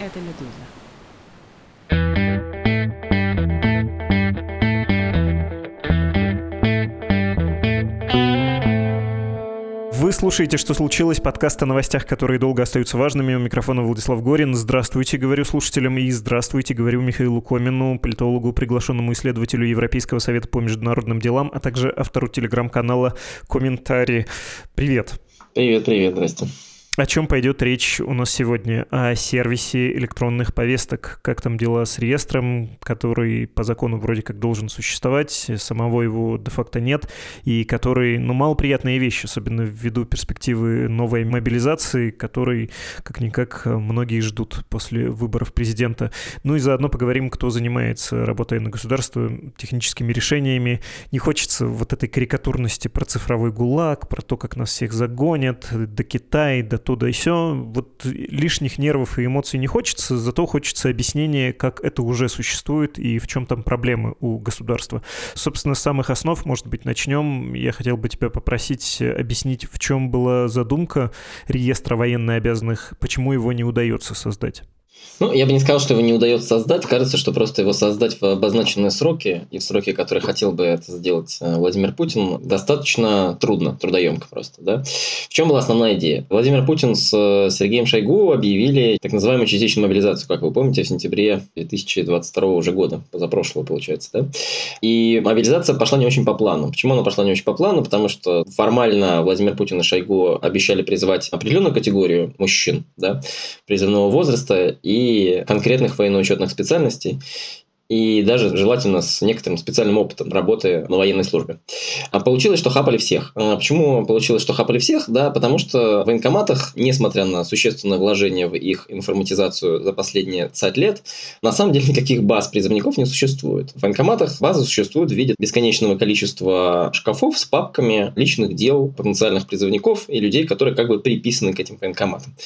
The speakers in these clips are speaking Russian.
Это «Медуза». Вы слушаете «Что случилось?» подкаст о новостях, которые долго остаются важными. У микрофона Владислав Горин. Здравствуйте, говорю слушателям, и здравствуйте, говорю Михаилу Комину, политологу, приглашенному исследователю Европейского совета по международным делам, а также автору телеграм-канала «Комментарии». Привет. Привет, привет, здрасте. О чем пойдет речь у нас сегодня? О сервисе электронных повесток. Как там дела с реестром, который по закону вроде как должен существовать, самого его де-факто нет, и который, ну, малоприятные вещи, особенно ввиду перспективы новой мобилизации, которой, как-никак, многие ждут после выборов президента. Ну и заодно поговорим, кто занимается, работая на государство, техническими решениями. Не хочется вот этой карикатурности про цифровой гулаг, про то, как нас всех загонят до Китая, до туда и все. Вот лишних нервов и эмоций не хочется, зато хочется объяснения, как это уже существует и в чем там проблемы у государства. Собственно, с самых основ, может быть, начнем. Я хотел бы тебя попросить объяснить, в чем была задумка реестра военно обязанных, почему его не удается создать. Ну, я бы не сказал, что его не удается создать. Кажется, что просто его создать в обозначенные сроки, и в сроки, которые хотел бы это сделать э, Владимир Путин, достаточно трудно, трудоемко просто. Да? В чем была основная идея? Владимир Путин с э, Сергеем Шойгу объявили так называемую частичную мобилизацию, как вы помните, в сентябре 2022 уже года, позапрошлого получается. Да? И мобилизация пошла не очень по плану. Почему она пошла не очень по плану? Потому что формально Владимир Путин и Шойгу обещали призывать определенную категорию мужчин да, призывного возраста, и конкретных военно-учетных специальностей и даже желательно с некоторым специальным опытом работы на военной службе. А получилось, что хапали всех. А почему получилось, что хапали всех? Да, потому что в военкоматах, несмотря на существенное вложение в их информатизацию за последние 50 лет, на самом деле никаких баз призывников не существует. В военкоматах базы существуют в виде бесконечного количества шкафов с папками личных дел потенциальных призывников и людей, которые как бы приписаны к этим военкоматам.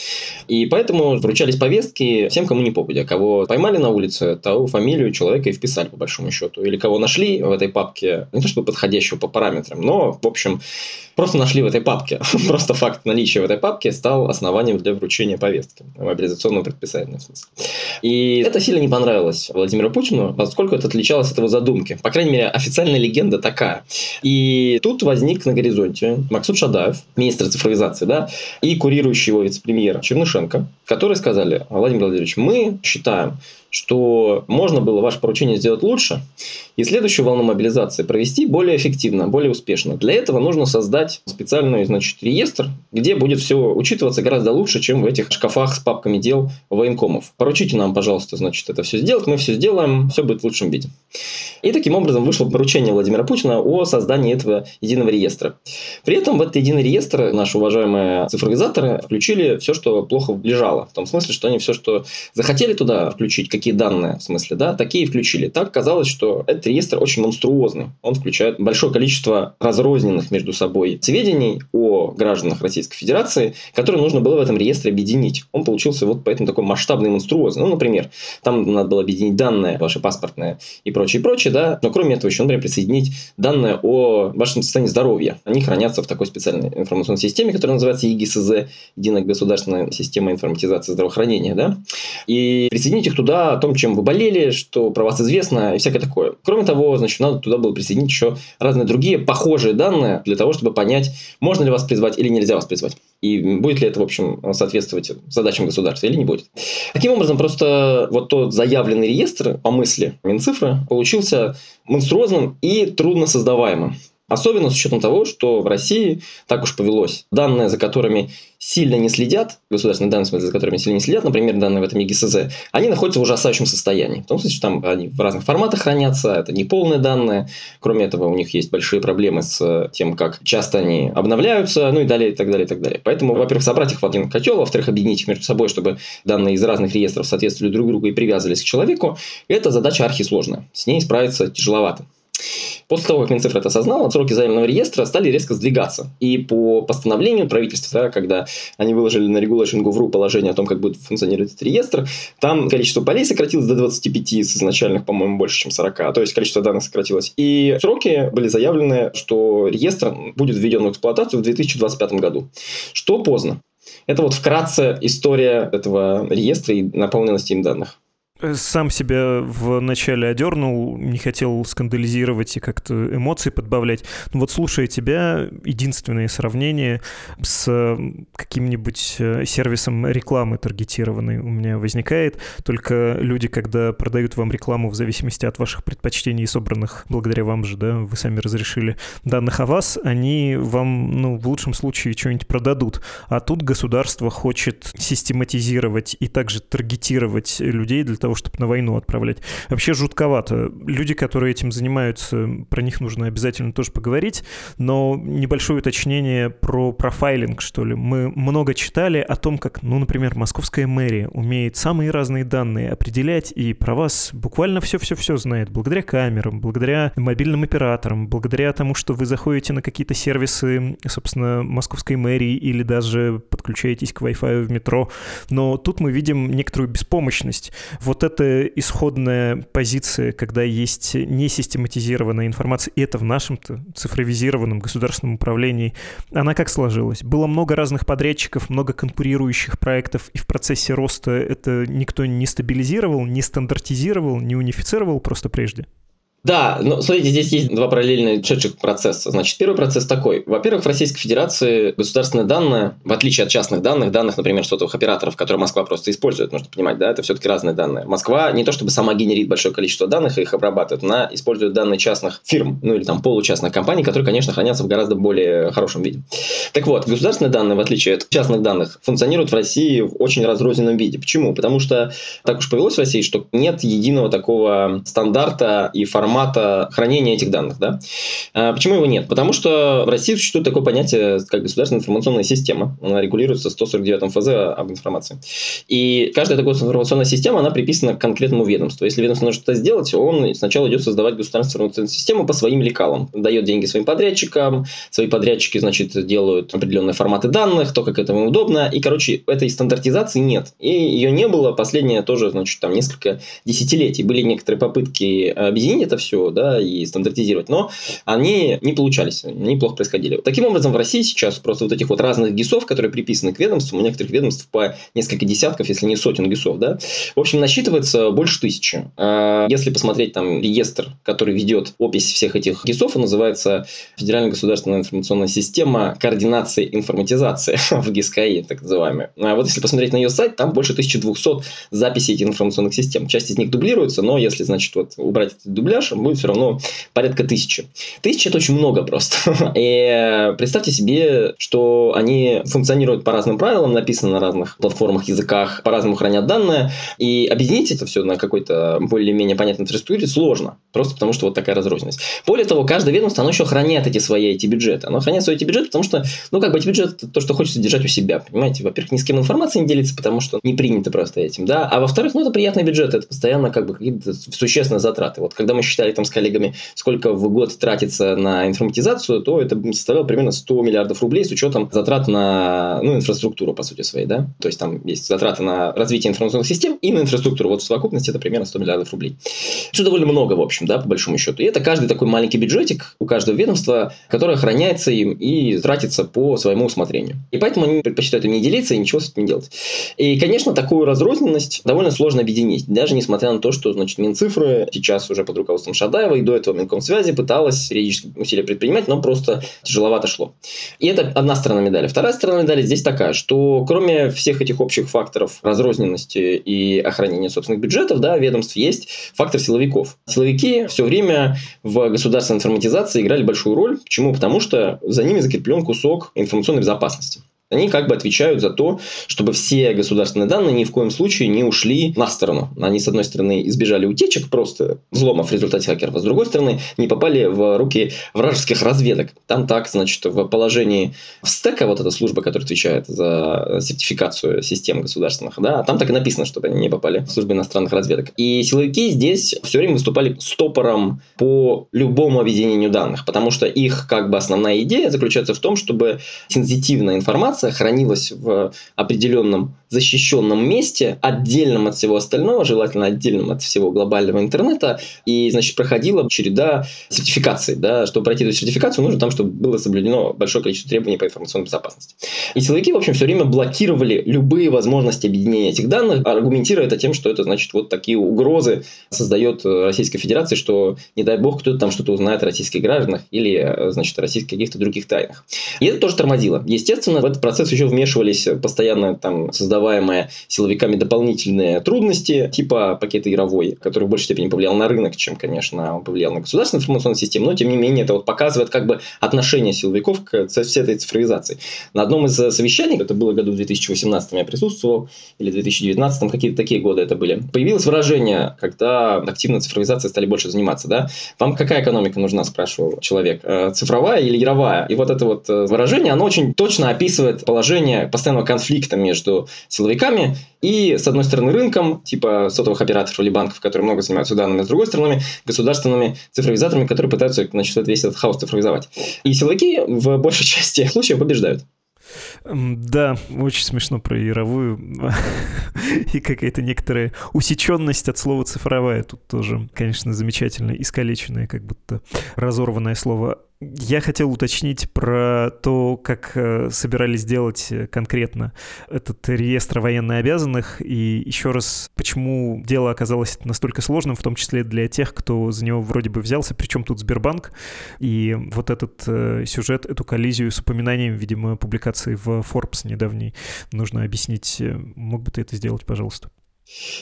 И поэтому вручались повестки всем, кому не попадя. Кого поймали на улице, того фамилию человека человека и вписали, по большому счету. Или кого нашли в этой папке, не то чтобы подходящего по параметрам, но, в общем, просто нашли в этой папке. просто факт наличия в этой папке стал основанием для вручения повестки, мобилизационного предписания, в смысле. И это сильно не понравилось Владимиру Путину, поскольку это отличалось от его задумки. По крайней мере, официальная легенда такая. И тут возник на горизонте Максут Шадаев, министр цифровизации, да, и курирующий его вице-премьер Чернышенко, которые сказали, Владимир Владимирович, мы считаем, что можно было ваше поручение сделать лучше и следующую волну мобилизации провести более эффективно, более успешно. Для этого нужно создать специальный значит, реестр, где будет все учитываться гораздо лучше, чем в этих шкафах с папками дел военкомов. Поручите нам, пожалуйста, значит, это все сделать, мы все сделаем, все будет в лучшем виде. И таким образом вышло поручение Владимира Путина о создании этого единого реестра. При этом в этот единый реестр наши уважаемые цифровизаторы включили все, что плохо лежало. В том смысле, что они все, что захотели туда включить, какие данные, в смысле, да, такие включили. Так казалось, что этот реестр очень монструозный. Он включает большое количество разрозненных между собой сведений о гражданах Российской Федерации, которые нужно было в этом реестре объединить. Он получился вот поэтому такой масштабный монструозный. Ну, например, там надо было объединить данные ваши паспортные и прочее, прочее, да, но кроме этого еще, например, присоединить данные о вашем состоянии здоровья. Они хранятся в такой специальной информационной системе, которая называется ЕГИСЗ, Единая государственная система информатизации здравоохранения, да, и присоединить их туда о том, чем вы болели, что про вас известно и всякое такое. Кроме того, значит, надо туда было присоединить еще разные другие похожие данные для того, чтобы понять, можно ли вас призвать или нельзя вас призвать. И будет ли это, в общем, соответствовать задачам государства или не будет. Таким образом, просто вот тот заявленный реестр по мысли Минцифры получился монструозным и трудно создаваемым. Особенно с учетом того, что в России так уж повелось. Данные, за которыми сильно не следят, государственные данные, за которыми сильно не следят, например, данные в этом ЕГСЗ, они находятся в ужасающем состоянии. В том смысле, что там они в разных форматах хранятся, это не полные данные. Кроме этого, у них есть большие проблемы с тем, как часто они обновляются, ну и далее, и так далее, и так далее. Поэтому, во-первых, собрать их в один котел, во-вторых, объединить их между собой, чтобы данные из разных реестров соответствовали друг другу и привязывались к человеку, это задача архисложная. С ней справиться тяжеловато. После того, как Минцифра это осознала, сроки заявленного реестра стали резко сдвигаться. И по постановлению правительства, да, когда они выложили на Regulation.gov.ru положение о том, как будет функционировать этот реестр, там количество полей сократилось до 25 с изначальных, по-моему, больше, чем 40. То есть, количество данных сократилось. И сроки были заявлены, что реестр будет введен в эксплуатацию в 2025 году. Что поздно. Это вот вкратце история этого реестра и наполненности им данных. Сам себя в начале одернул, не хотел скандализировать и как-то эмоции подбавлять. Но вот слушая тебя, единственное сравнение с каким-нибудь э, сервисом рекламы таргетированной у меня возникает. Только люди, когда продают вам рекламу в зависимости от ваших предпочтений, собранных благодаря вам же, да, вы сами разрешили, данных о вас, они вам, ну, в лучшем случае что-нибудь продадут. А тут государство хочет систематизировать и также таргетировать людей для того, чтобы на войну отправлять. Вообще жутковато. Люди, которые этим занимаются, про них нужно обязательно тоже поговорить, но небольшое уточнение про профайлинг, что ли. Мы много читали о том, как, ну, например, московская мэрия умеет самые разные данные определять и про вас буквально все-все-все знает, благодаря камерам, благодаря мобильным операторам, благодаря тому, что вы заходите на какие-то сервисы, собственно, московской мэрии или даже подключаетесь к Wi-Fi в метро. Но тут мы видим некоторую беспомощность. Вот вот эта исходная позиция, когда есть несистематизированная информация, и это в нашем-то цифровизированном государственном управлении, она как сложилась? Было много разных подрядчиков, много конкурирующих проектов, и в процессе роста это никто не стабилизировал, не стандартизировал, не унифицировал просто прежде? Да, но смотрите, здесь есть два параллельно шедших процесса. Значит, первый процесс такой. Во-первых, в Российской Федерации государственные данные, в отличие от частных данных, данных, например, сотовых операторов, которые Москва просто использует, нужно понимать, да, это все-таки разные данные. Москва не то чтобы сама генерит большое количество данных и их обрабатывает, она использует данные частных фирм, ну или там получастных компаний, которые, конечно, хранятся в гораздо более хорошем виде. Так вот, государственные данные, в отличие от частных данных, функционируют в России в очень разрозненном виде. Почему? Потому что так уж повелось в России, что нет единого такого стандарта и формата формата хранения этих данных. Да? А почему его нет? Потому что в России существует такое понятие, как государственная информационная система. Она регулируется 149 ФЗ об информации. И каждая такая информационная система, она приписана к конкретному ведомству. Если ведомство нужно что-то сделать, он сначала идет создавать государственную информационную систему по своим лекалам. Дает деньги своим подрядчикам, свои подрядчики, значит, делают определенные форматы данных, то, как это им удобно. И, короче, этой стандартизации нет. И ее не было последние тоже, значит, там несколько десятилетий. Были некоторые попытки объединить это все, да, и стандартизировать, но они не получались, неплохо происходили. Таким образом, в России сейчас просто вот этих вот разных ГИСов, которые приписаны к ведомствам, у некоторых ведомств по несколько десятков, если не сотен ГИСов, да, в общем, насчитывается больше тысячи. А если посмотреть там реестр, который ведет опись всех этих ГИСов, он называется Федеральная государственная информационная система координации информатизации в ГИСКАИ, так называемая. А вот если посмотреть на ее сайт, там больше 1200 записей этих информационных систем. Часть из них дублируется, но если, значит, вот убрать этот дубляж, будет все равно порядка тысячи. Тысяча – это очень много просто. И представьте себе, что они функционируют по разным правилам, написаны на разных платформах, языках, по-разному хранят данные, и объединить это все на какой-то более-менее понятной инфраструктуре сложно, просто потому что вот такая разрозненность. Более того, каждое ведомство, оно еще хранит эти свои эти бюджеты. Оно хранит свои эти бюджеты, потому что, ну, как бы это то, что хочется держать у себя, понимаете? Во-первых, ни с кем информацией не делиться, потому что не принято просто этим, да, а во-вторых, ну, это приятный бюджет, это постоянно как бы какие-то существенные затраты. Вот когда мы считали там с коллегами, сколько в год тратится на информатизацию, то это составляло примерно 100 миллиардов рублей с учетом затрат на ну, инфраструктуру, по сути своей. Да? То есть там есть затраты на развитие информационных систем и на инфраструктуру. Вот в совокупности это примерно 100 миллиардов рублей. Что довольно много, в общем, да, по большому счету. И это каждый такой маленький бюджетик у каждого ведомства, которое охраняется им и тратится по своему усмотрению. И поэтому они предпочитают им не делиться и ничего с этим не делать. И, конечно, такую разрозненность довольно сложно объединить, даже несмотря на то, что, значит, Минцифры сейчас уже под руководством Шадаева, и до этого Минкомсвязи пыталась периодически усилия предпринимать, но просто тяжеловато шло. И это одна сторона медали. Вторая сторона медали здесь такая, что кроме всех этих общих факторов разрозненности и охранения собственных бюджетов, да, ведомств есть фактор силовиков. Силовики все время в государственной информатизации играли большую роль. Почему? Потому что за ними закреплен кусок информационной безопасности. Они как бы отвечают за то, чтобы все государственные данные ни в коем случае не ушли на сторону. Они, с одной стороны, избежали утечек, просто взломов в результате хакеров, а с другой стороны, не попали в руки вражеских разведок. Там так, значит, в положении в стека, вот эта служба, которая отвечает за сертификацию систем государственных, да, там так и написано, чтобы они не попали в службу иностранных разведок. И силовики здесь все время выступали стопором по любому объединению данных, потому что их как бы основная идея заключается в том, чтобы сенситивная информация информация хранилась в определенном защищенном месте, отдельном от всего остального, желательно отдельном от всего глобального интернета, и, значит, проходила череда сертификаций, да, чтобы пройти эту сертификацию, нужно там, чтобы было соблюдено большое количество требований по информационной безопасности. И силовики, в общем, все время блокировали любые возможности объединения этих данных, аргументируя это тем, что это, значит, вот такие угрозы создает э, Российская Федерация, что, не дай бог, кто-то там что-то узнает о российских гражданах или, э, значит, о российских каких-то других тайнах. И это тоже тормозило. Естественно, в этот процесс еще вмешивались постоянно там создаваемые силовиками дополнительные трудности, типа пакета Яровой, который в большей степени повлиял на рынок, чем, конечно, он повлиял на государственную информационную систему, но, тем не менее, это вот показывает как бы отношение силовиков к всей этой цифровизации. На одном из совещаний, это было году в 2018 я присутствовал, или 2019, какие-то такие годы это были, появилось выражение, когда активно цифровизацией стали больше заниматься, да, вам какая экономика нужна, спрашивал человек, э, цифровая или яровая? И вот это вот э, выражение, оно очень точно описывает положение постоянного конфликта между силовиками и, с одной стороны, рынком, типа сотовых операторов или банков, которые много занимаются данными, с другой стороны, государственными цифровизаторами, которые пытаются, значит, весь этот хаос цифровизовать. И силовики в большей части случаев побеждают. Да, очень смешно про яровую. И какая-то некоторая усеченность от слова цифровая тут тоже, конечно, замечательно искалеченное, как будто разорванное слово. Я хотел уточнить про то, как э, собирались делать э, конкретно этот реестр военнообязанных, и еще раз, почему дело оказалось настолько сложным, в том числе для тех, кто за него вроде бы взялся, причем тут Сбербанк, и вот этот э, сюжет, эту коллизию с упоминанием, видимо, публикации в Forbes недавней, нужно объяснить. Мог бы ты это сделать, пожалуйста?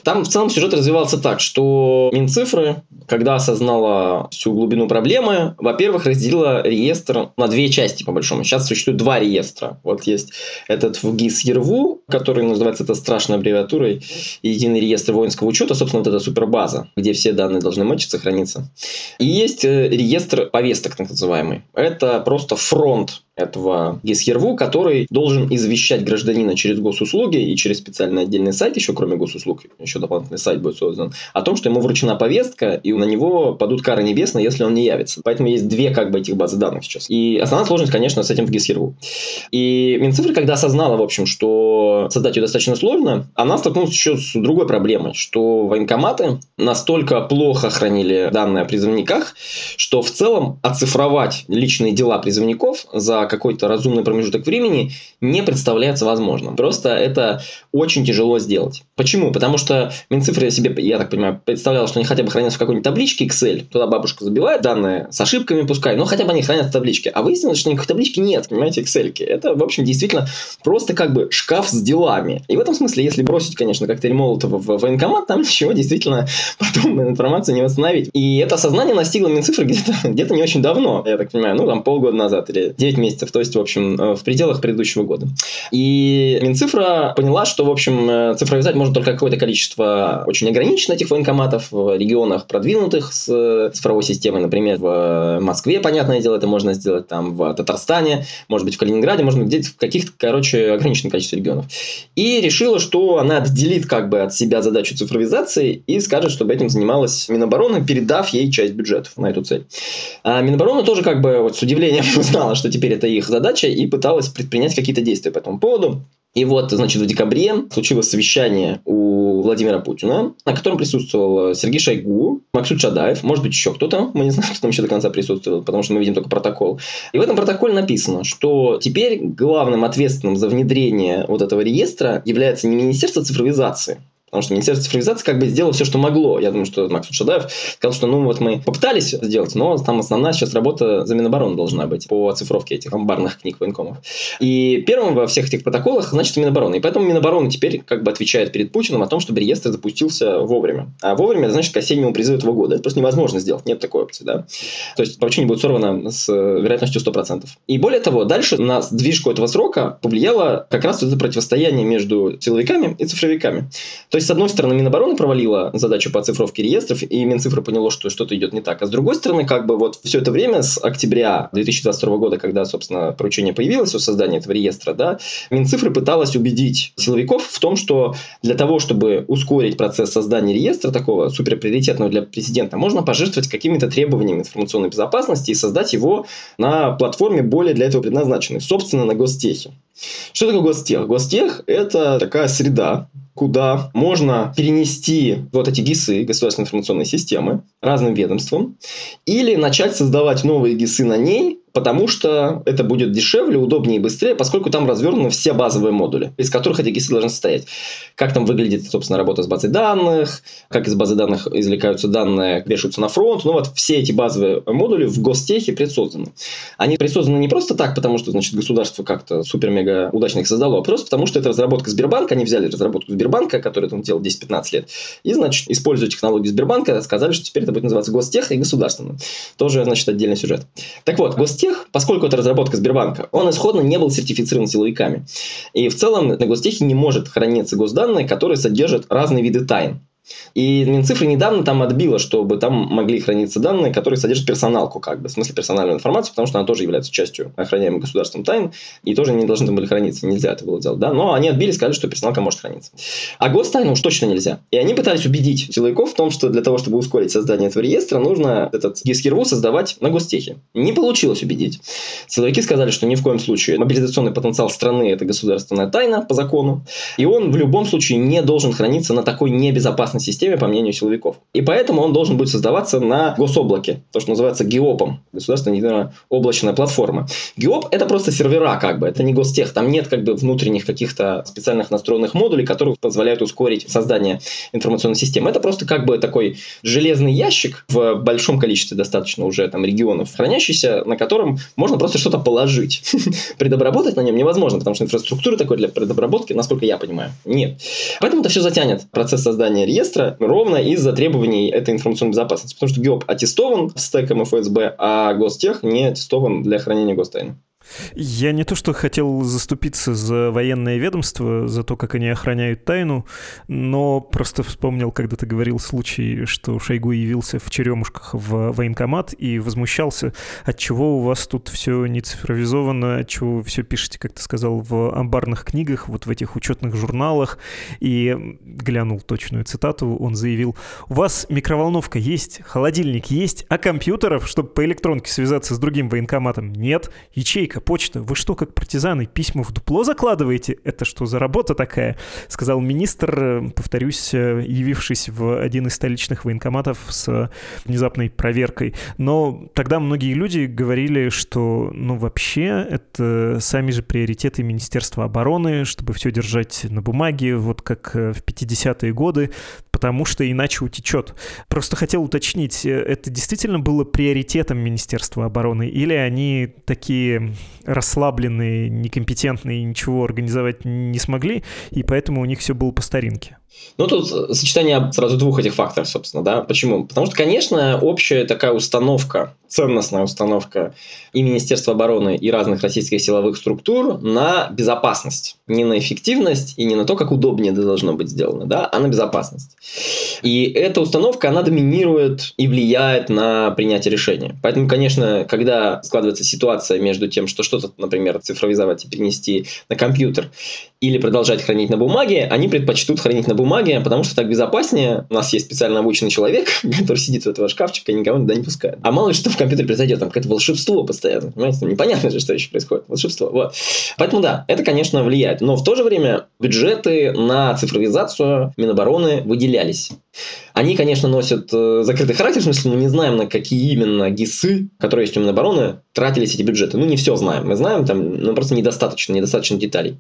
Там в целом сюжет развивался так, что Минцифры, когда осознала всю глубину проблемы, во-первых, разделила реестр на две части, по большому. Сейчас существует два реестра. Вот есть этот в ГИС ЕРВУ, который называется это страшной аббревиатурой, единый реестр воинского учета, собственно, вот эта супербаза, где все данные должны мочиться, храниться. И есть э, реестр повесток, так называемый. Это просто фронт этого ГИС-ЕРВУ, который должен извещать гражданина через госуслуги и через специальный отдельный сайт, еще кроме госуслуг, еще дополнительный сайт будет создан, о том, что ему вручена повестка, и на него падут кары небесные, если он не явится. Поэтому есть две как бы этих базы данных сейчас. И основная сложность, конечно, с этим в ГИС-ЕРВУ. И Минцифры, когда осознала, в общем, что создать ее достаточно сложно, она столкнулась еще с другой проблемой, что военкоматы настолько плохо хранили данные о призывниках, что в целом оцифровать личные дела призывников за какой-то разумный промежуток времени не представляется возможным. Просто это очень тяжело сделать. Почему? Потому что Минцифры себе, я так понимаю, представлял, что они хотя бы хранятся в какой-нибудь табличке Excel. Туда бабушка забивает данные с ошибками пускай, но хотя бы они хранятся в табличке. А выяснилось, что никакой таблички нет, понимаете, Excel. Это, в общем, действительно просто как бы шкаф с делами. И в этом смысле, если бросить, конечно, коктейль Молотова в военкомат, там ничего действительно потом информацию не восстановить. И это осознание настигло Минцифры где-то где не очень давно, я так понимаю, ну, там полгода назад или 9 месяцев месяцев, то есть, в общем, э, в пределах предыдущего года. И Минцифра поняла, что, в общем, э, цифровизать можно только какое-то количество очень ограниченных этих военкоматов в регионах продвинутых с цифровой системой, например, в Москве, понятное дело, это можно сделать там в Татарстане, может быть, в Калининграде, может быть, где-то в каких-то, короче, ограниченном количестве регионов. И решила, что она отделит как бы от себя задачу цифровизации и скажет, чтобы этим занималась Минобороны, передав ей часть бюджетов на эту цель. А Минобороны тоже как бы вот с удивлением узнала, что теперь их задача и пыталась предпринять какие-то действия по этому поводу. И вот, значит, в декабре случилось совещание у Владимира Путина, на котором присутствовал Сергей Шойгу, Максут Шадаев, может быть, еще кто-то, мы не знаем, кто там еще до конца присутствовал, потому что мы видим только протокол. И в этом протоколе написано, что теперь главным ответственным за внедрение вот этого реестра является не Министерство цифровизации, Потому что Министерство цифровизации как бы сделало все, что могло. Я думаю, что Макс Шадаев сказал, что ну вот мы попытались сделать, но там основная сейчас работа за Минобороны должна быть по оцифровке этих амбарных книг военкомов. И первым во всех этих протоколах значит Минобороны. И поэтому Минобороны теперь как бы отвечает перед Путиным о том, чтобы реестр запустился вовремя. А вовремя это значит к осеннему призыву этого года. Это просто невозможно сделать. Нет такой опции. Да? То есть поручение будет сорвано с вероятностью 100%. И более того, дальше на сдвижку этого срока повлияло как раз это противостояние между силовиками и цифровиками. То есть с одной стороны, Минобороны провалила задачу по оцифровке реестров, и Минцифры поняло, что что-то идет не так. А с другой стороны, как бы вот все это время с октября 2022 года, когда, собственно, поручение появилось о создании этого реестра, да, Минцифры пыталась убедить силовиков в том, что для того, чтобы ускорить процесс создания реестра такого суперприоритетного для президента, можно пожертвовать какими-то требованиями информационной безопасности и создать его на платформе более для этого предназначенной, собственно, на гостехе. Что такое гостех? Гостех – это такая среда, куда можно перенести вот эти ГИСы, государственные информационные системы, разным ведомствам, или начать создавать новые ГИСы на ней, потому что это будет дешевле, удобнее и быстрее, поскольку там развернуты все базовые модули, из которых эти ГИСы должны состоять. Как там выглядит, собственно, работа с базой данных, как из базы данных извлекаются данные, вешаются на фронт. Ну вот все эти базовые модули в гостехе предсозданы. Они предсозданы не просто так, потому что, значит, государство как-то супер-мега удачно их создало, а просто потому что это разработка Сбербанка. Они взяли разработку Сбербанка, которую там делал 10-15 лет, и, значит, используя технологию Сбербанка, сказали, что теперь это будет называться гостех и государственным. Тоже, значит, отдельный сюжет. Так вот, гостех Гостех, поскольку это разработка Сбербанка, он исходно не был сертифицирован силовиками. И в целом на Гостехе не может храниться госданные, которые содержат разные виды тайн. И Минцифры недавно там отбила, чтобы там могли храниться данные, которые содержат персоналку, как бы, в смысле персональную информацию, потому что она тоже является частью охраняемой государством тайн, и тоже не должны были храниться, нельзя это было делать, да, но они отбили, сказали, что персоналка может храниться. А гостайну уж точно нельзя. И они пытались убедить силовиков в том, что для того, чтобы ускорить создание этого реестра, нужно этот ГИС-ХИРВУ создавать на гостехе. Не получилось убедить. Силовики сказали, что ни в коем случае мобилизационный потенциал страны – это государственная тайна по закону, и он в любом случае не должен храниться на такой небезопасной системе, по мнению силовиков. И поэтому он должен будет создаваться на гособлаке, то, что называется ГИОПом, государственная облачная платформа. ГИОП – это просто сервера, как бы, это не гостех, там нет как бы внутренних каких-то специальных настроенных модулей, которые позволяют ускорить создание информационной системы. Это просто как бы такой железный ящик в большом количестве достаточно уже там регионов, хранящийся, на котором можно просто что-то положить. Предобработать на нем невозможно, потому что инфраструктуры такой для предобработки, насколько я понимаю, нет. Поэтому это все затянет процесс создания реестра, реестра ровно из-за требований этой информационной безопасности. Потому что ГИОП аттестован в стеком ФСБ, а Гостех не аттестован для хранения гостайны. Я не то что хотел заступиться за военное ведомство, за то, как они охраняют тайну, но просто вспомнил, когда ты говорил случай, что Шойгу явился в черемушках в военкомат и возмущался, от чего у вас тут все не цифровизовано, от чего вы все пишете, как ты сказал, в амбарных книгах, вот в этих учетных журналах. И глянул точную цитату, он заявил, у вас микроволновка есть, холодильник есть, а компьютеров, чтобы по электронке связаться с другим военкоматом, нет, ячейка Америка, почта, вы что, как партизаны, письма в дупло закладываете? Это что за работа такая? Сказал министр, э, повторюсь, э, явившись в один из столичных военкоматов с внезапной проверкой. Но тогда многие люди говорили, что, ну, вообще, это сами же приоритеты Министерства обороны, чтобы все держать на бумаге, вот как э, в 50-е годы, потому что иначе утечет. Просто хотел уточнить, это действительно было приоритетом Министерства обороны, или они такие расслабленные, некомпетентные, ничего организовать не смогли, и поэтому у них все было по старинке. Ну, тут сочетание сразу двух этих факторов, собственно, да. Почему? Потому что, конечно, общая такая установка, ценностная установка и Министерства обороны, и разных российских силовых структур на безопасность. Не на эффективность и не на то, как удобнее это должно быть сделано, да, а на безопасность. И эта установка, она доминирует и влияет на принятие решения. Поэтому, конечно, когда складывается ситуация между тем, что что-то, например, цифровизовать и перенести на компьютер, или продолжать хранить на бумаге, они предпочтут хранить на бумаге, потому что так безопаснее. У нас есть специально обученный человек, который сидит в этого шкафчика и никого туда не пускает. А мало ли что в компьютере произойдет, там какое-то волшебство постоянно, понимаете? Там непонятно же, что еще происходит. Волшебство. Вот. Поэтому да, это, конечно, влияет. Но в то же время бюджеты на цифровизацию Минобороны выделялись. Они, конечно, носят э, закрытый характер, в смысле, мы не знаем, на какие именно ГИСы, которые есть у Минобороны, тратились эти бюджеты. Ну, не все знаем. Мы знаем, там, ну, просто недостаточно, недостаточно деталей.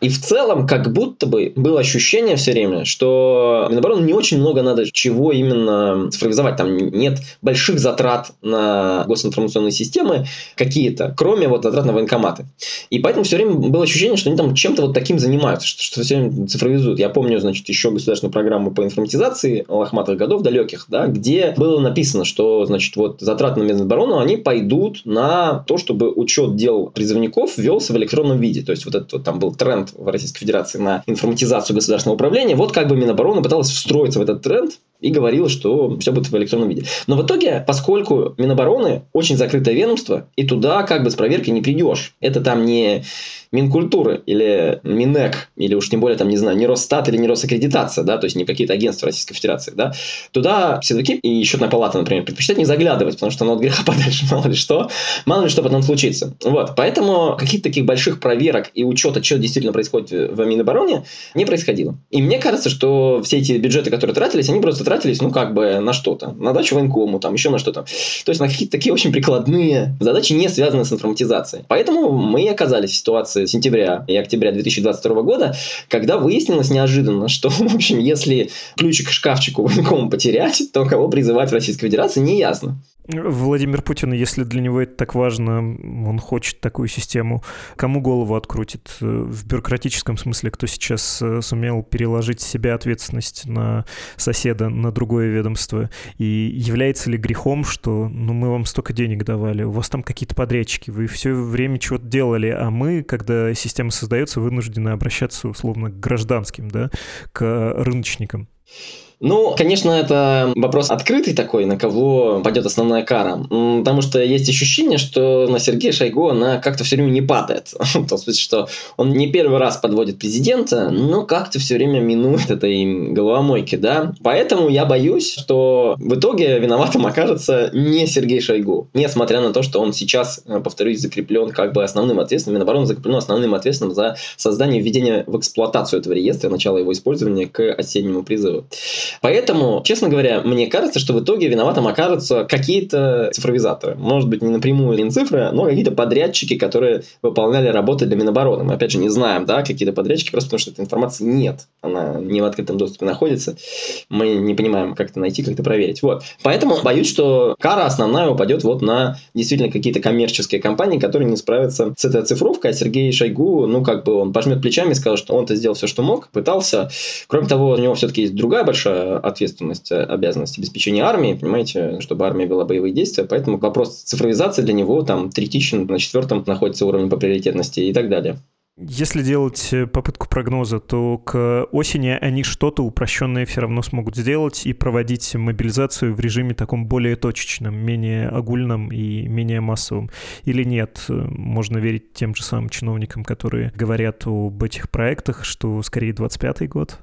И в целом, как будто бы было ощущение все время, что Минобороны не очень много надо чего именно цифровизовать. Там нет больших затрат на госинформационные системы какие-то, кроме вот затрат на военкоматы. И поэтому все время было ощущение, что они там чем-то вот таким занимаются, что, что все время цифровизуют. Я помню, значит, еще государственную программу по информатизации лохматых годов далеких, да, где было написано, что, значит, вот затраты на Миноборону, они пойдут на то, чтобы учет дел призывников велся в электронном виде. То есть, вот это вот, там был тренд в Российской Федерации на информатизацию государственного управления, вот как бы Минобороны пыталась встроиться в этот тренд и говорила, что все будет в электронном виде. Но в итоге, поскольку Минобороны очень закрытое ведомство, и туда как бы с проверкой не придешь. Это там не Минкультуры или Минэк, или уж тем более, там, не знаю, не Росстат или не Росаккредитация, да, то есть не какие-то агентства Российской Федерации, да, туда силовики и счетная палата, например, предпочитают не заглядывать, потому что ну, от греха подальше, мало ли что, мало ли что потом случится. Вот, поэтому каких-то таких больших проверок и учета, что действительно происходит в Минобороне, не происходило. И мне кажется, что все эти бюджеты, которые тратились, они просто тратились, ну, как бы на что-то, на дачу военкому, там, еще на что-то. То есть на какие-то такие очень прикладные задачи, не связанные с информатизацией. Поэтому мы оказались в ситуации сентября и октября 2022 года, когда выяснилось неожиданно, что, в общем, если ключик к шкафчику военкому потерять, то кого призывать в Российской Федерации, не ясно. Владимир Путин, если для него это так важно, он хочет такую систему, кому голову открутит? В бюрократическом смысле, кто сейчас э, сумел переложить себе ответственность на соседа, на другое ведомство? И является ли грехом, что ну, мы вам столько денег давали, у вас там какие-то подрядчики, вы все время чего-то делали, а мы, когда система создается, вынуждены обращаться условно к гражданским, да, к рыночникам? Ну, конечно, это вопрос открытый такой, на кого пойдет основная кара. Потому что есть ощущение, что на Сергея Шойгу она как-то все время не падает. В том смысле, что он не первый раз подводит президента, но как-то все время минует этой головомойки, да. Поэтому я боюсь, что в итоге виноватым окажется не Сергей Шойгу. Несмотря на то, что он сейчас, э, повторюсь, закреплен как бы основным ответственным, Минобороны закреплено основным ответственным за создание и введение в эксплуатацию этого реестра, начало его использования к осеннему призыву. Поэтому, честно говоря, мне кажется, что в итоге виноватым окажутся какие-то цифровизаторы. Может быть, не напрямую Минцифры, но какие-то подрядчики, которые выполняли работы для Минобороны. Мы, опять же, не знаем, да, какие-то подрядчики, просто потому что этой информации нет. Она не в открытом доступе находится. Мы не понимаем, как это найти, как это проверить. Вот. Поэтому боюсь, что кара основная упадет вот на действительно какие-то коммерческие компании, которые не справятся с этой оцифровкой. А Сергей Шойгу, ну, как бы он пожмет плечами и сказал, что он-то сделал все, что мог, пытался. Кроме того, у него все-таки есть другая большая ответственность, э, обязанность обеспечения армии, понимаете, чтобы армия вела боевые действия. Поэтому вопрос цифровизации для него там третичен, на четвертом находится уровень по приоритетности и так далее. Если делать э, попытку прогноза, то к осени они что-то упрощенное все равно смогут сделать и проводить мобилизацию в режиме таком более точечном, менее огульном и менее массовом. Или нет? Можно верить тем же самым чиновникам, которые говорят об этих проектах, что скорее 25-й год?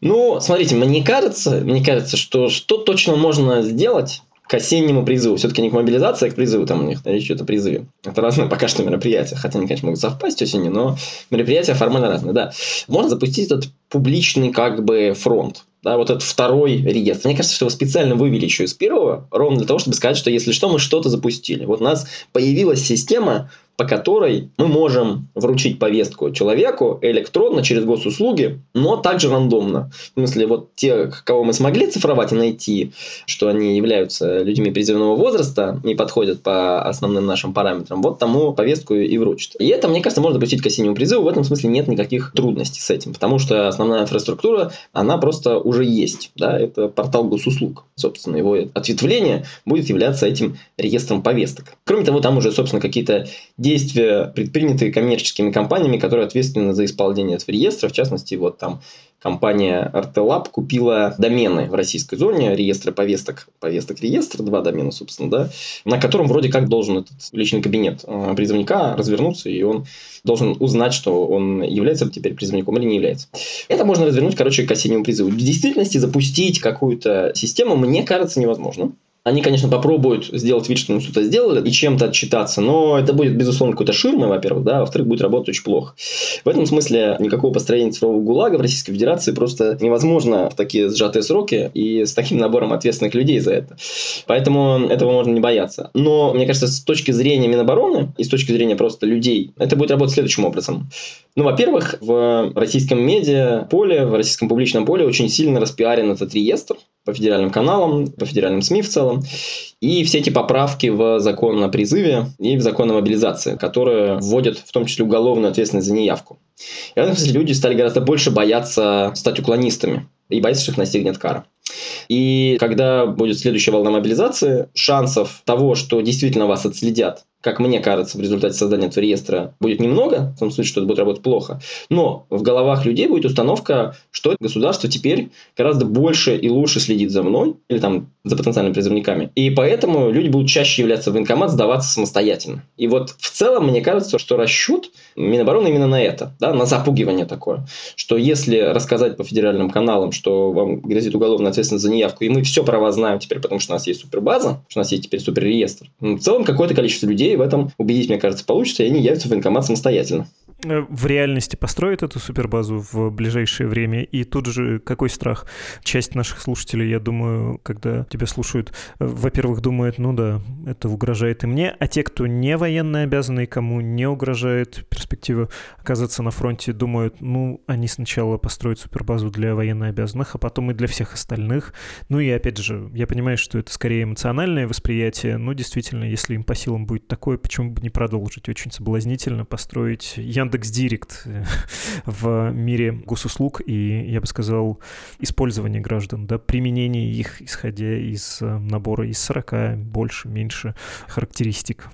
Ну, смотрите, мне кажется, мне кажется, что что точно можно сделать к осеннему призыву. Все-таки не к мобилизации, а к призыву там у них речь идет о призыве. Это разные пока что мероприятия. Хотя они, конечно, могут совпасть осенью, но мероприятия формально разные. Да. Можно запустить этот публичный как бы фронт. Да, вот этот второй реестр. Мне кажется, что его специально вывели еще из первого, ровно для того, чтобы сказать, что если что, мы что-то запустили. Вот у нас появилась система по которой мы можем вручить повестку человеку электронно через госуслуги, но также рандомно. В смысле, вот те, кого мы смогли цифровать и найти, что они являются людьми призывного возраста и подходят по основным нашим параметрам, вот тому повестку и вручат. И это, мне кажется, можно допустить к осеннему призыву. В этом смысле нет никаких трудностей с этим, потому что основная инфраструктура, она просто уже есть. Да? Это портал госуслуг. Собственно, его ответвление будет являться этим реестром повесток. Кроме того, там уже, собственно, какие-то действия, предпринятые коммерческими компаниями, которые ответственны за исполнение этого реестра. В частности, вот там компания RTLab купила домены в российской зоне, реестры повесток, повесток реестр, два домена, собственно, да, на котором вроде как должен этот личный кабинет э, призывника развернуться, и он должен узнать, что он является теперь призывником или не является. Это можно развернуть, короче, к осеннему призыву. В действительности запустить какую-то систему, мне кажется, невозможно. Они, конечно, попробуют сделать вид, что они что-то сделали и чем-то отчитаться, но это будет, безусловно, какой-то ширмой, во-первых, да, а во-вторых, будет работать очень плохо. В этом смысле никакого построения цифрового ГУЛАГа в Российской Федерации просто невозможно в такие сжатые сроки и с таким набором ответственных людей за это. Поэтому этого можно не бояться. Но, мне кажется, с точки зрения Минобороны и с точки зрения просто людей, это будет работать следующим образом. Ну, во-первых, в российском медиа поле, в российском публичном поле очень сильно распиарен этот реестр по федеральным каналам, по федеральным СМИ в целом. И все эти поправки в закон о призыве и в закон о мобилизации, которые вводят в том числе уголовную ответственность за неявку. И в этом смысле люди стали гораздо больше бояться стать уклонистами и боятся, что их настигнет кара. И когда будет следующая волна мобилизации, шансов того, что действительно вас отследят как мне кажется, в результате создания этого реестра будет немного, в том смысле, что это будет работать плохо, но в головах людей будет установка, что государство теперь гораздо больше и лучше следит за мной или там за потенциальными призывниками. И поэтому люди будут чаще являться в военкомат, сдаваться самостоятельно. И вот в целом мне кажется, что расчет Минобороны именно на это, да, на запугивание такое, что если рассказать по федеральным каналам, что вам грозит уголовная ответственность за неявку, и мы все про вас знаем теперь, потому что у нас есть супербаза, что у нас есть теперь суперреестр, в целом какое-то количество людей в этом убедить, мне кажется, получится, и они явятся в военкомат самостоятельно. Э, в реальности построят эту супербазу в ближайшее время. И тут же какой страх? Часть наших слушателей, я думаю, когда тебя слушают, э, во-первых, думают, ну да, это угрожает и мне, а те, кто не военно обязанный, кому не угрожает перспектива оказаться на фронте, думают, ну, они сначала построят супербазу для военнообязанных, а потом и для всех остальных. Ну и опять же, я понимаю, что это скорее эмоциональное восприятие, но действительно, если им по силам будет такое, почему бы не продолжить? Очень соблазнительно построить Яндекс Директ э, в мире госуслуг и, я бы сказал, использование граждан, да, применение их, исходя из э, набора из 40, больше, меньше характеристик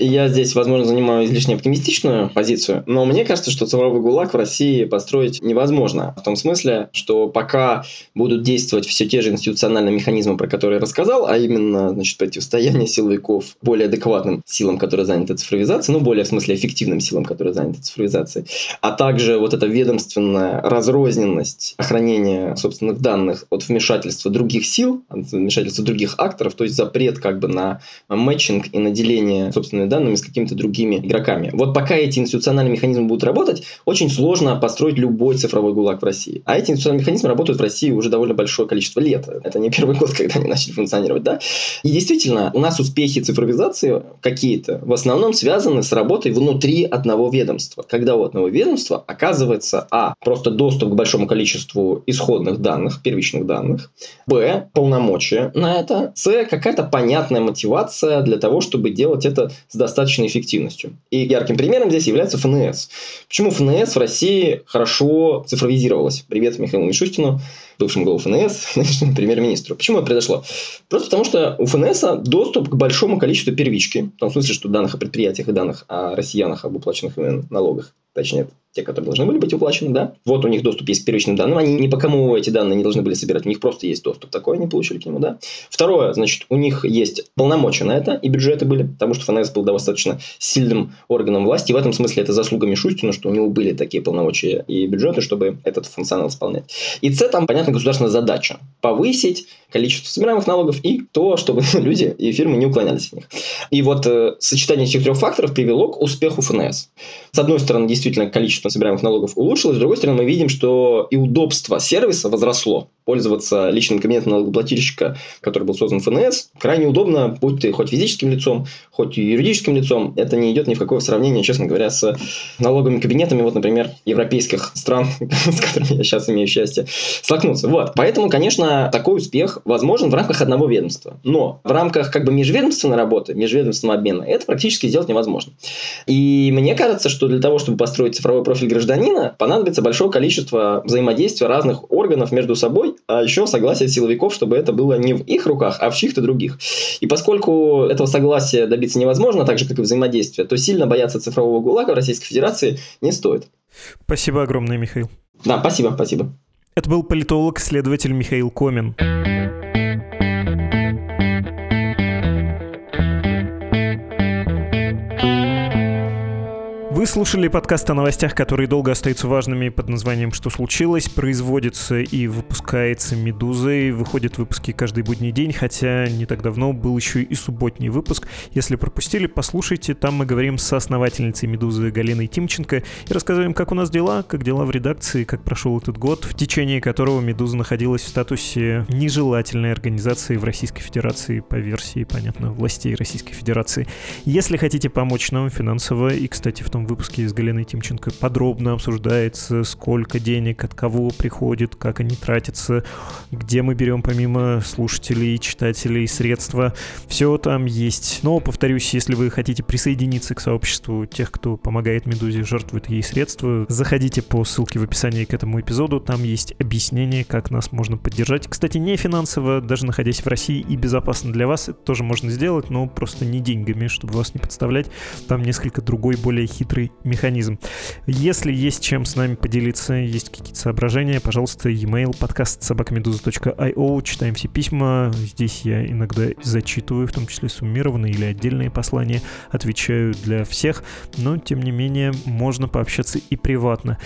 я здесь, возможно, занимаю излишне оптимистичную позицию, но мне кажется, что цифровой ГУЛАГ в России построить невозможно. В том смысле, что пока будут действовать все те же институциональные механизмы, про которые я рассказал, а именно значит, противостояние силовиков более адекватным силам, которые заняты цифровизацией, ну, более в смысле эффективным силам, которые заняты цифровизацией, а также вот эта ведомственная разрозненность охранения собственных данных от вмешательства других сил, от вмешательства других акторов, то есть запрет как бы на мэтчинг и на деление собственной данными с какими-то другими игроками. Вот пока эти институциональные механизмы будут работать, очень сложно построить любой цифровой ГУЛАГ в России. А эти институциональные механизмы работают в России уже довольно большое количество лет. Это не первый год, когда они начали функционировать, да? И действительно, у нас успехи цифровизации какие-то в основном связаны с работой внутри одного ведомства. Когда у одного ведомства оказывается, а, просто доступ к большому количеству исходных данных, первичных данных, б, полномочия на это, с, какая-то понятная мотивация для того, чтобы делать это с достаточной эффективностью. И ярким примером здесь является ФНС. Почему ФНС в России хорошо цифровизировалась? Привет Михаилу Мишустину, бывшему главу ФНС, нынешнему премьер-министру. Почему это произошло? Просто потому, что у ФНС доступ к большому количеству первички, в том смысле, что данных о предприятиях и данных о россиянах, об уплаченных налогах, точнее, те, которые должны были быть уплачены, да. Вот у них доступ есть к первичным данным. Они ни по кому эти данные не должны были собирать. У них просто есть доступ такой, они получили к нему, да. Второе, значит, у них есть полномочия на это, и бюджеты были, потому что ФНС был достаточно сильным органом власти. И в этом смысле это заслуга Мишустина, что у него были такие полномочия и бюджеты, чтобы этот функционал исполнять. И С, там, понятно, государственная задача. Повысить количество собираемых налогов и то, чтобы люди и фирмы не уклонялись от них. И вот э, сочетание этих трех факторов привело к успеху ФНС. С одной стороны, действительно, количество количество собираемых налогов улучшилось, с другой стороны, мы видим, что и удобство сервиса возросло пользоваться личным кабинетом налогоплательщика, который был создан ФНС, крайне удобно, будь ты хоть физическим лицом, хоть юридическим лицом. Это не идет ни в какое сравнение, честно говоря, с налоговыми кабинетами, вот, например, европейских стран, с которыми я сейчас имею счастье столкнуться. Вот. Поэтому, конечно, такой успех возможен в рамках одного ведомства. Но в рамках как бы межведомственной работы, межведомственного обмена, это практически сделать невозможно. И мне кажется, что для того, чтобы построить цифровой профиль гражданина, понадобится большое количество взаимодействия разных органов между собой, а еще согласие силовиков, чтобы это было не в их руках, а в чьих-то других. И поскольку этого согласия добиться невозможно, так же, как и взаимодействия, то сильно бояться цифрового ГУЛАГа в Российской Федерации не стоит. Спасибо огромное, Михаил. Да, спасибо, спасибо. Это был политолог-следователь Михаил Комин. Вы слушали подкаст о новостях, которые долго остаются важными под названием «Что случилось?». Производится и выпускается «Медузой». Выходят выпуски каждый будний день, хотя не так давно был еще и субботний выпуск. Если пропустили, послушайте. Там мы говорим с основательницей «Медузы» Галиной Тимченко и рассказываем, как у нас дела, как дела в редакции, как прошел этот год, в течение которого «Медуза» находилась в статусе нежелательной организации в Российской Федерации по версии, понятно, властей Российской Федерации. Если хотите помочь нам финансово и, кстати, в том выпуске с Галиной Тимченко подробно обсуждается, сколько денег от кого приходит, как они тратятся, где мы берем помимо слушателей, читателей средства. Все там есть. Но, повторюсь, если вы хотите присоединиться к сообществу тех, кто помогает Медузе, жертвует ей средства, заходите по ссылке в описании к этому эпизоду. Там есть объяснение, как нас можно поддержать. Кстати, не финансово, даже находясь в России и безопасно для вас, это тоже можно сделать, но просто не деньгами, чтобы вас не подставлять. Там несколько другой, более хитрый механизм. Если есть чем с нами поделиться, есть какие-то соображения, пожалуйста, e-mail подкаст собакамедуза.io, читаем все письма. Здесь я иногда зачитываю, в том числе суммированные или отдельные послания, отвечаю для всех, но, тем не менее, можно пообщаться и приватно.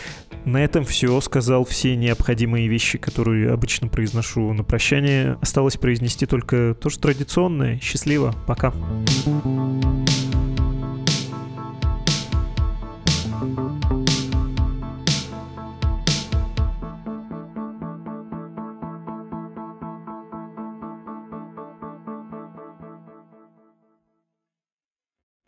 На этом все. Сказал все необходимые вещи, которые обычно произношу на прощание. Осталось произнести только то, что традиционное. Счастливо. Пока. thank you Thank you.